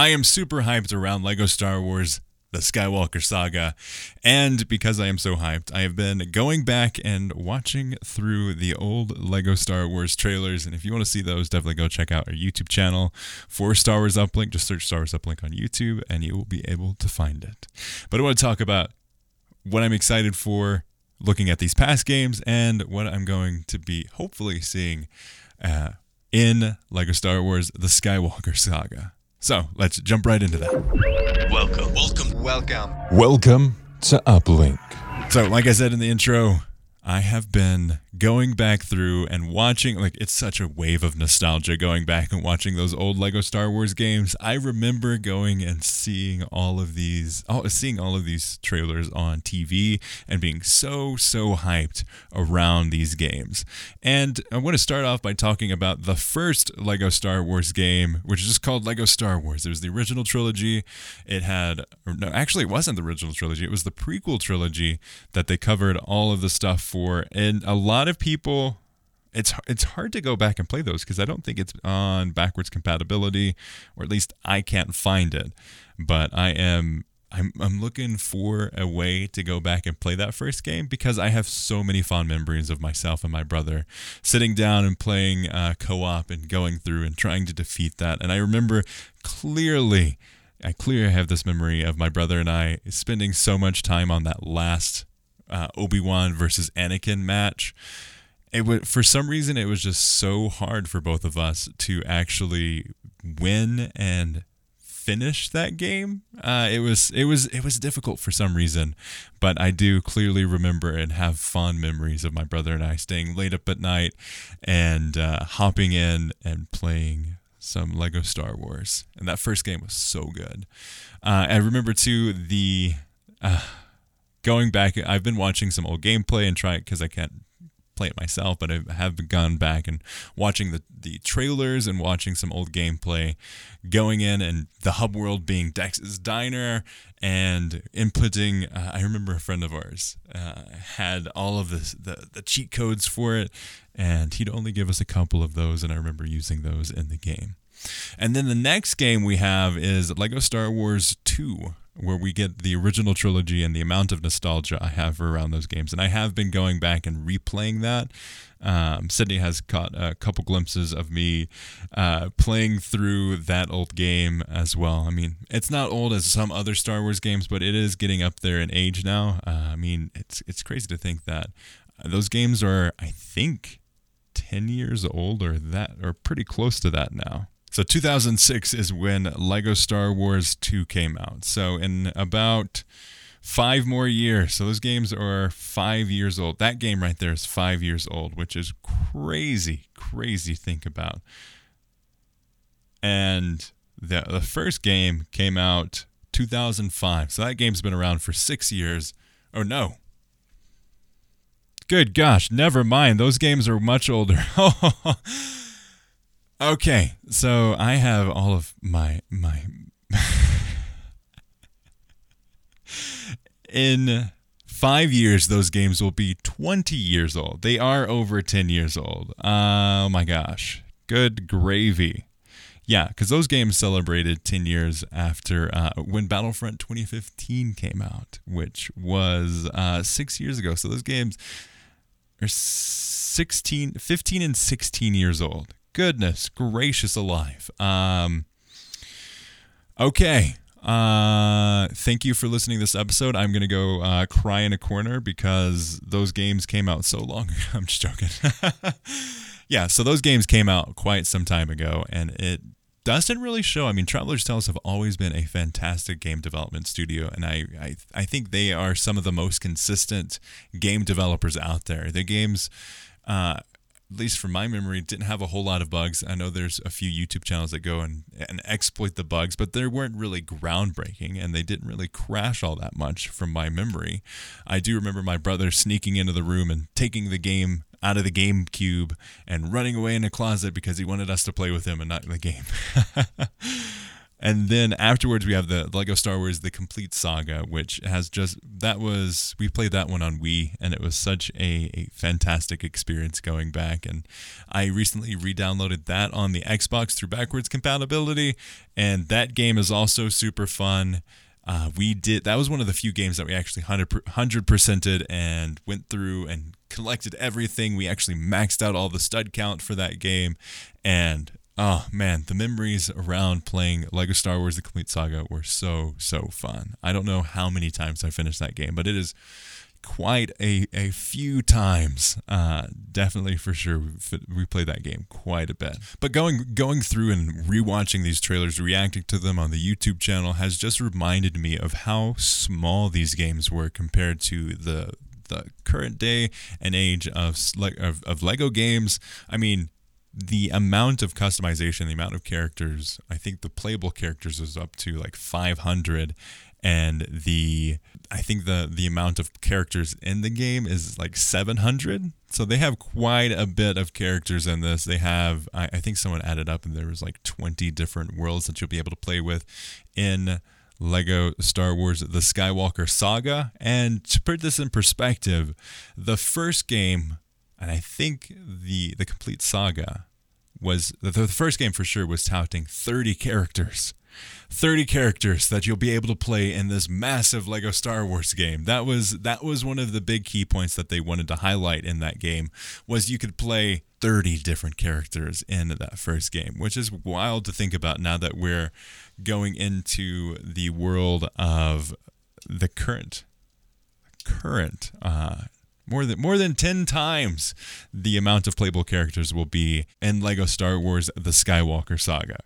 I am super hyped around Lego Star Wars the Skywalker saga. And because I am so hyped, I have been going back and watching through the old Lego Star Wars trailers. And if you want to see those, definitely go check out our YouTube channel for Star Wars Uplink. Just search Star Wars Uplink on YouTube and you will be able to find it. But I want to talk about what I'm excited for looking at these past games and what I'm going to be hopefully seeing uh, in Lego Star Wars The Skywalker Saga. So let's jump right into that. Welcome. Welcome. Welcome. Welcome to Uplink. So, like I said in the intro, I have been going back through and watching like it's such a wave of nostalgia going back and watching those old Lego Star Wars games. I remember going and seeing all of these seeing all of these trailers on TV and being so so hyped around these games. And I want to start off by talking about the first Lego Star Wars game, which is just called Lego Star Wars. It was the original trilogy. It had no, actually it wasn't the original trilogy. It was the prequel trilogy that they covered all of the stuff for. And a lot of people it's it's hard to go back and play those because I don't think it's on backwards compatibility, or at least I can't find it. But I am I'm I'm looking for a way to go back and play that first game because I have so many fond memories of myself and my brother sitting down and playing uh, co-op and going through and trying to defeat that. And I remember clearly, I clearly have this memory of my brother and I spending so much time on that last uh, Obi Wan versus Anakin match. It was for some reason it was just so hard for both of us to actually win and finish that game. Uh, it was it was it was difficult for some reason, but I do clearly remember and have fond memories of my brother and I staying late up at night and uh, hopping in and playing some Lego Star Wars. And that first game was so good. Uh, I remember too the uh, going back, I've been watching some old gameplay and trying because I can't play it myself, but I have gone back and watching the, the trailers and watching some old gameplay, going in and the hub world being Dex's Diner and inputting. Uh, I remember a friend of ours uh, had all of this, the, the cheat codes for it, and he'd only give us a couple of those, and I remember using those in the game. And then the next game we have is Lego Star Wars 2 where we get the original trilogy and the amount of nostalgia I have around those games. And I have been going back and replaying that. Um, Sydney has caught a couple glimpses of me uh, playing through that old game as well. I mean, it's not old as some other Star Wars games, but it is getting up there in age now. Uh, I mean, it's it's crazy to think that those games are, I think, ten years old or that, or pretty close to that now. So 2006 is when Lego Star Wars 2 came out. So in about five more years. So those games are five years old. That game right there is five years old, which is crazy, crazy to think about. And the the first game came out 2005. So that game's been around for six years. Oh no. Good gosh, never mind. Those games are much older. Oh, Okay, so I have all of my my in five years those games will be 20 years old. They are over 10 years old. Oh my gosh. Good gravy. Yeah because those games celebrated 10 years after uh, when battlefront 2015 came out which was uh, six years ago. So those games are 16 15 and 16 years old goodness gracious alive. Um, okay. Uh, thank you for listening to this episode. I'm gonna go uh, cry in a corner because those games came out so long. I'm just joking. yeah, so those games came out quite some time ago, and it doesn't really show. I mean, Traveller's Tales have always been a fantastic game development studio, and I, I, I think they are some of the most consistent game developers out there. The games uh, at least from my memory, didn't have a whole lot of bugs. I know there's a few YouTube channels that go and, and exploit the bugs, but they weren't really groundbreaking and they didn't really crash all that much from my memory. I do remember my brother sneaking into the room and taking the game out of the GameCube and running away in a closet because he wanted us to play with him and not the game. And then afterwards, we have the Lego Star Wars: The Complete Saga, which has just that was we played that one on Wii, and it was such a, a fantastic experience going back. And I recently re-downloaded that on the Xbox through backwards compatibility, and that game is also super fun. Uh, we did that was one of the few games that we actually 100 percented and went through and collected everything. We actually maxed out all the stud count for that game, and oh man, the memories around playing Lego Star Wars: The Complete Saga were so so fun. I don't know how many times I finished that game, but it is quite a, a few times. Uh, definitely for sure, we played that game quite a bit. But going going through and rewatching these trailers, reacting to them on the YouTube channel has just reminded me of how small these games were compared to the the current day and age of of, of Lego games. I mean, the amount of customization, the amount of characters, I think the playable characters is up to like 500 and the I think the the amount of characters in the game is like 700. So they have quite a bit of characters in this. They have I, I think someone added up and there was like 20 different worlds that you'll be able to play with in Lego Star Wars The Skywalker Saga. And to put this in perspective, the first game and I think the the complete saga was the, the first game for sure was touting 30 characters 30 characters that you'll be able to play in this massive Lego Star Wars game. That was that was one of the big key points that they wanted to highlight in that game was you could play 30 different characters in that first game, which is wild to think about now that we're going into the world of the current current uh, more than more than 10 times the amount of playable characters will be in Lego Star Wars The Skywalker Saga.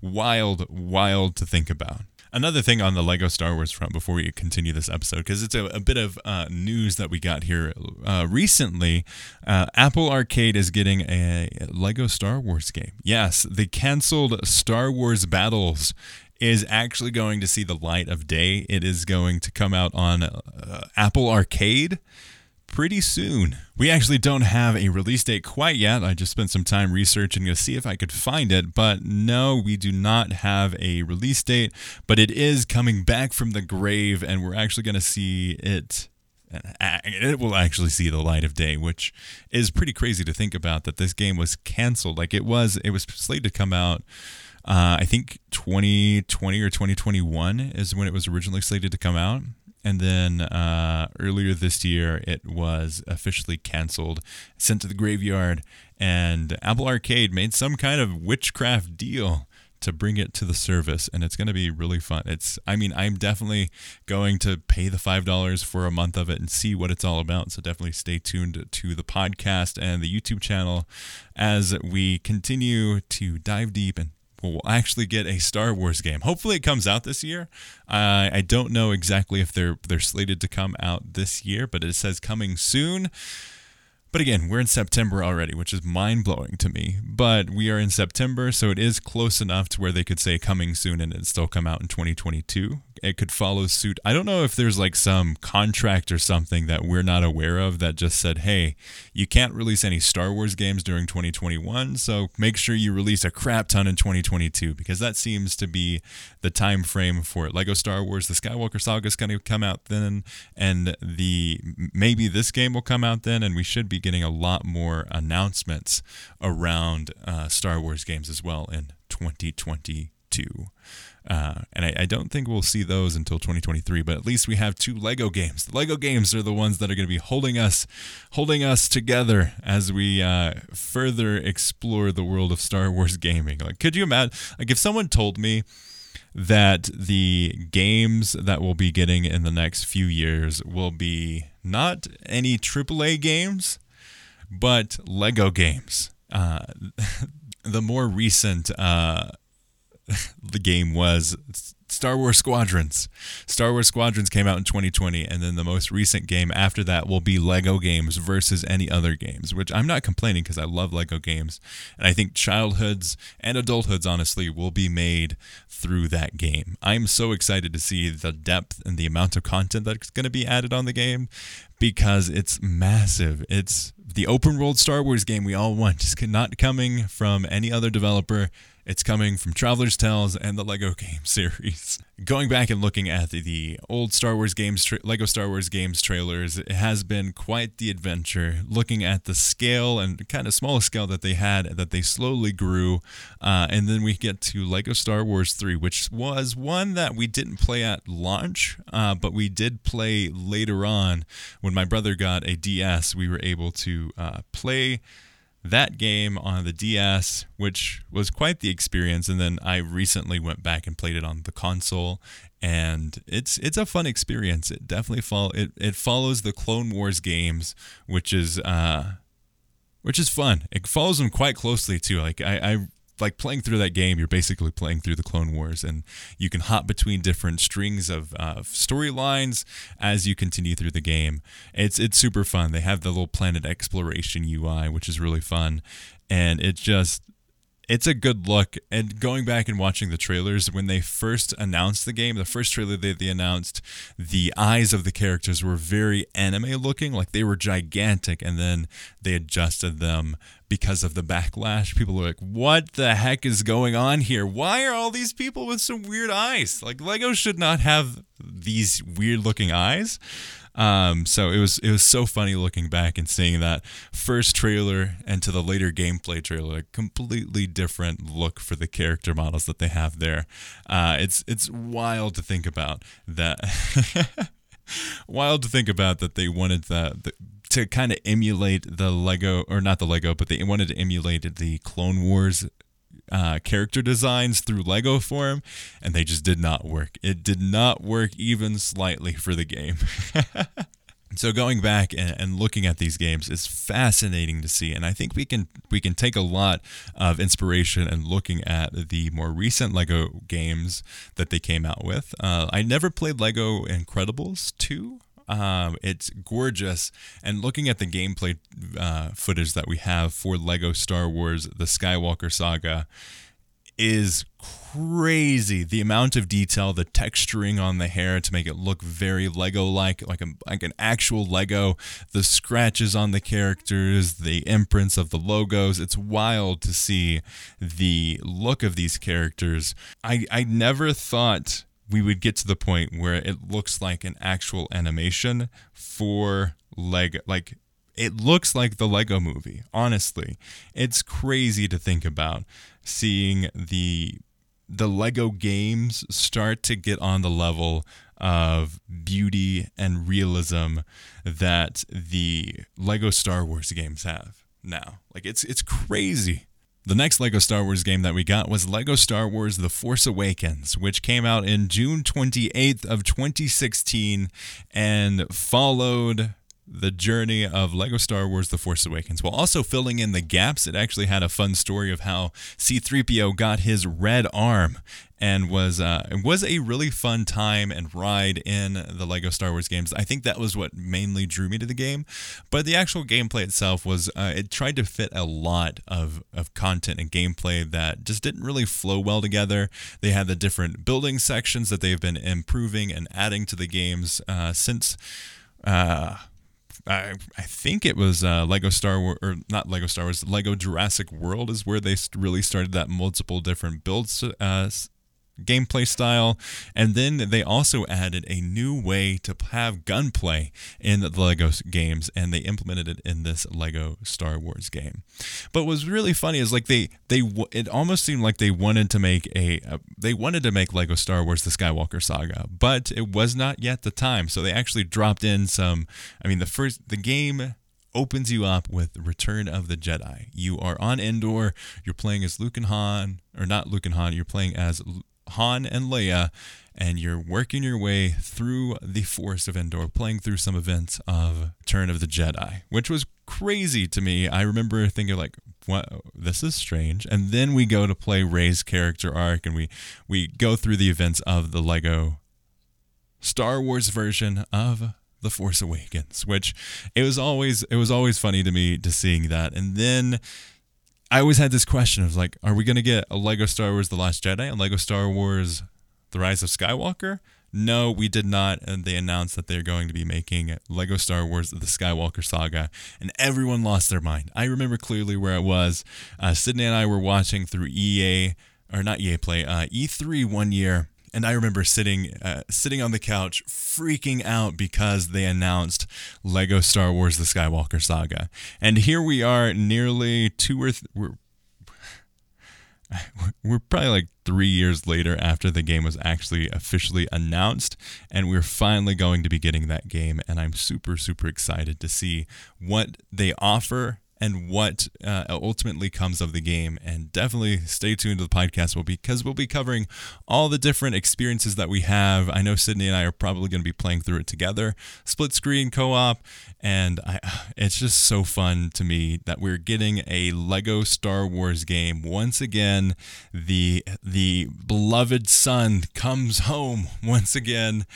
Wild, wild to think about. Another thing on the Lego Star Wars front before we continue this episode, because it's a, a, bit of uh, news that we got here uh, recently. Uh, Apple Arcade is getting a Lego Star Wars game. Yes, the canceled Star Wars Battles is actually going to see the light of day. It is going to come out on uh, Apple Arcade pretty soon. We actually don't have a release date quite yet. I just spent some time researching to see if I could find it, but no, we do not have a release date, but it is coming back from the grave, and we're actually going to see it. It will actually see the light of day, which is pretty crazy to think about that this game was canceled. Like it was, it was slated to come out uh, I think 2020 or 2021 is when it was originally slated to come out. And then uh, earlier this year, it was officially canceled, sent to the graveyard, and Apple Arcade made some kind of witchcraft deal to bring it to the service and it's going to be really fun. It's i mean i'm definitely going to pay the five dollars for a month of it and see what it's all about so definitely stay tuned to the podcast and the youtube channel as we continue to dive deep and we'll actually get a Star Wars game. Hopefully, it comes out this year. Uh, I don't know exactly if they're they're slated to come out this year, but it says coming soon. But again, we're in September already, which is mind blowing to me. But we are in September, so it is close enough to where they could say coming soon and it still come out in 2022 it could follow suit. I don't know if there's like some contract or something that we're not aware of that just said, hey, you can't release any Star Wars games during 2021, so make sure you release a crap ton in 2022 because that seems to be the time frame for it. Lego Star Wars: The Skywalker Saga is going to come out then, and the maybe this game will come out then, and we should be getting a lot more announcements around uh, Star Wars games as well in 2022. Uh, and I, I, don't think we'll see those until 2023, but at least we have two Lego games. The Lego games are the ones that are going to be holding us, holding us together as we uh, further explore the world of Star Wars gaming. Like, could you imagine? Like, if someone told me that the games that we'll be getting in the next few years will be not any AAA games, but Lego games. Uh, the more recent uh, the game was Star Wars Squadrons. Star Wars Squadrons came out in 2020, and then the most recent game after that will be Lego games versus any other games, which I'm not complaining because I love Lego games. And I think childhoods and adulthoods, honestly, will be made through that game. I'm so excited to see the depth and the amount of content that's going to be added on the game because it's massive. It's the open world Star Wars game we all want. It's not coming from any other developer. It's coming from Traveller's Tales and the Lego game series. Going back and looking at the, the old Star Wars games, tra- Lego Star Wars games trailers, it has been quite the adventure. Looking at the scale and kind of small scale that they had, that they slowly grew, uh, and then we get to Lego Star Wars 3, which was one that we didn't play at launch, uh, but we did play later on when my brother got a DS. We were able to uh, play that game on the DS, which was quite the experience. And then I recently went back and played it on the console, and it's it's a fun experience. It definitely follow it, it follows the Clone Wars games, which is uh, which is fun. It follows them quite closely too. Like I, I like playing through that game, you're basically playing through the Clone Wars, and you can hop between different strings of uh, storylines as you continue through the game. It's it's super fun. They have the little planet exploration UI, which is really fun, and it just it's a good look. And going back and watching the trailers, when they first announced the game, the first trailer they announced, the eyes of the characters were very anime looking, like they were gigantic, and then they adjusted them because of the backlash. People were like, what the heck is going on here? Why are all these people with some weird eyes? Like, Lego should not have these weird looking eyes. Um, so it was it was so funny looking back and seeing that first trailer and to the later gameplay trailer, a completely different look for the character models that they have there. Uh, it's it's wild to think about that. wild to think about that they wanted the, to kind of emulate the Lego or not the Lego, but they wanted to emulate the Clone Wars uh, character designs through Lego form, and they just did not work. It did not work even slightly for the game. so going back and, looking at these games is fascinating to see, and I think we can we can take a lot of inspiration and in looking at the more recent Lego games that they came out with. Uh, I never played Lego Incredibles two. Um, it's gorgeous. And looking at the gameplay uh, footage that we have for Lego Star Wars The Skywalker Saga is crazy. The amount of detail, the texturing on the hair to make it look very Lego like, like, a, like an actual Lego, the scratches on the characters, the imprints of the logos. It's wild to see the look of these characters. I, I never thought we would get to the point where it looks like an actual animation for Lego. Like it looks like the Lego movie, honestly. It's crazy to think about seeing the the Lego games start to get on the level of beauty and realism that the Lego Star Wars games have now. Like it's it's crazy. The next LEGO Star Wars game that we got was LEGO Star Wars The Force Awakens, which came out in June 28th of 2016 and followed the journey of Lego Star Wars The Force Awakens while also filling in the gaps. It actually had a fun story of how C3PO got his red arm and was uh, was a really fun time and ride in the Lego Star Wars games. I think that was what mainly drew me to the game, but the actual gameplay itself was uh, it tried to fit a lot of of content and gameplay that just didn't really flow well together. They had the different building sections that they've been improving and adding to the games uh, since. Uh, I, I think it was uh, Lego Star Wars, or not Lego Star Wars, Lego Jurassic World is where they really started that multiple different builds uh, gameplay style. And then they also added a new way to have gunplay in the Lego games, and they implemented it in this Lego Star Wars game. But what was really funny is like they they it almost seemed like they wanted to make a, a they wanted to make Lego Star Wars the Skywalker Saga, but it was not yet the time. So they actually dropped in some. I mean, the first the game opens you up with Return of the Jedi. You are on Endor. You're playing as Luke and Han, or not Luke and Han. You're playing as Han and Leia, and you're working your way through the Forest of Endor, playing through some events of Turn of the Jedi, which was crazy to me. I remember thinking like, "What? This is strange." And then we go to play Rey's character arc, and we we go through the events of the Lego Star Wars version of the Force Awakens, which it was always it was always funny to me to seeing that, and then I always had this question of like, are we to get a Lego Star Wars The Last Jedi and Lego Star Wars The Rise of Skywalker? No, we did not. And they announced that they're going to be making Lego Star Wars The Skywalker Saga, and everyone lost their mind. I remember clearly where it was. Uh, Sydney and I were watching through EA, or not EA Play, uh, E3 one year. And I remember sitting, uh, sitting on the couch, freaking out because they announced Lego Star Wars: The Skywalker Saga. And here we are, nearly two or th- we're we're probably like three years later after the game was actually officially announced, and we're finally going to be getting that game. And I'm super, super excited to see what they offer and what uh, ultimately comes of the game. And definitely stay tuned to the podcast because we'll be covering all the different experiences that we have. I know Sydney and I are probably going to be playing through it together, split screen co-op, and I, it's just so fun to me that we're getting a Lego Star Wars game once again. The the beloved son comes home once again.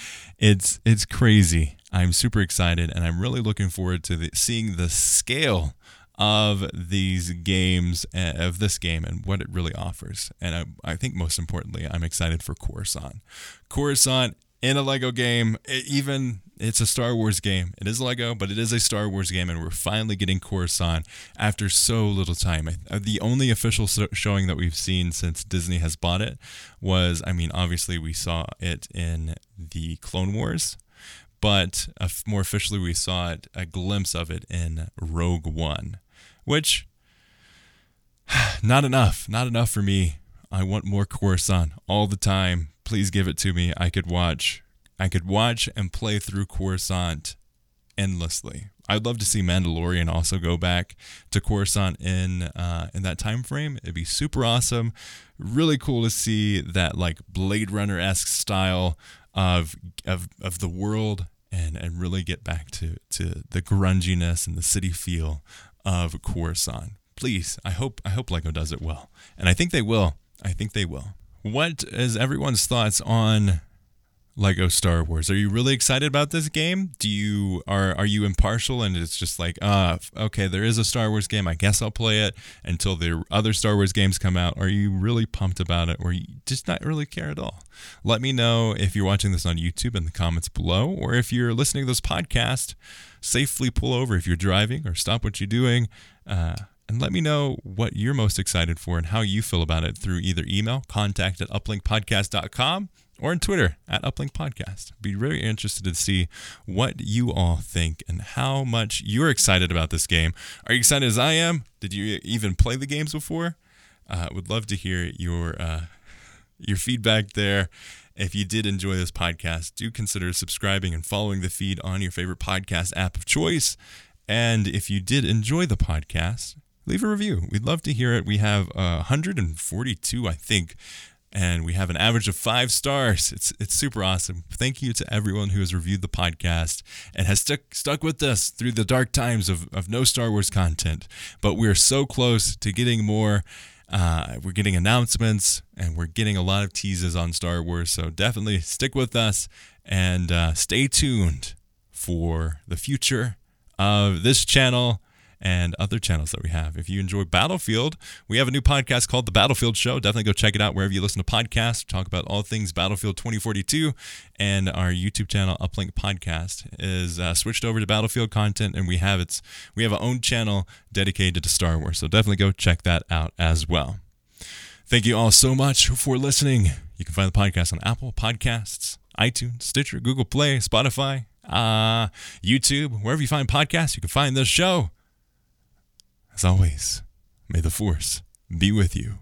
It's it's crazy. I'm super excited, and I'm really looking forward to the, seeing the scale of these games uh, of this game and what it really offers. And I, I think most importantly, I'm excited for Coruscant. Coruscant in a Lego game, it even it's a Star Wars game. It is Lego, but it is a Star Wars game, and we're finally getting Coruscant after so little time. Uh, the only official showing that we've seen since Disney has bought it was, I mean, obviously we saw it in the Clone Wars but more officially we saw it a glimpse of it in Rogue One which not enough, not enough for me. I want more Coruscant all the time. Please give it to me. I could watch, I could watch and play through Coruscant endlessly. I'd love to see Mandalorian also go back to Coruscant in uh, in that time frame. It'd be super awesome. Really cool to see that like Blade Runner esque style of of of the world and and really get back to to the grunginess and the city feel of Coruscant. Please, I hope I hope Lego does it well, and I think they will. I think they will. What is everyone's thoughts on Lego Star Wars? Are you really excited about this game? Do you are are you impartial and it's just like, uh, okay, there is a Star Wars game. I guess I'll play it until the other Star Wars games come out. Are you really pumped about it, or you just not really care at all? Let me know if you're watching this on YouTube in the comments below, or if you're listening to this podcast safely pull over if you're driving or stop what you're doing. Uh, and let me know what you're most excited for and how you feel about it through either email, contact at uplinkpodcast.com, or in Twitter at Uplink Podcast. Be really interested to see what you all think and how much you're excited about this game. Are you excited as I am? Did you even play the games before? Uh, would love to hear your uh, your feedback there. If you did enjoy this podcast, do consider subscribing and following the feed on your favorite podcast app of choice. And if you did enjoy the podcast, leave a review. We'd love to hear it. We have uh, 142, I think, and we have an average of five stars. It's it's super awesome. Thank you to everyone who has reviewed the podcast and has stuck stuck with us through the dark times of, of no Star Wars content. But we're so close to getting more uh, we're getting announcements and we're getting a lot of teases on Star Wars. So definitely stick with us and uh, stay tuned for the future of this channel and other channels that we have. If you enjoy Battlefield, we have a new podcast called The Battlefield Show. Definitely go check it out wherever you listen to podcasts. Talk about all things Battlefield 2042. And our YouTube channel, Uplink Podcast, is uh, switched over to Battlefield content, and we have its we have our own channel dedicated to Star Wars. So definitely go check that out as well. Thank you all so much for listening. You can find the podcast on Apple Podcasts, iTunes, Stitcher, Google Play, Spotify, uh, YouTube, wherever you find podcasts, you can find this show. As always, may the Force be with you.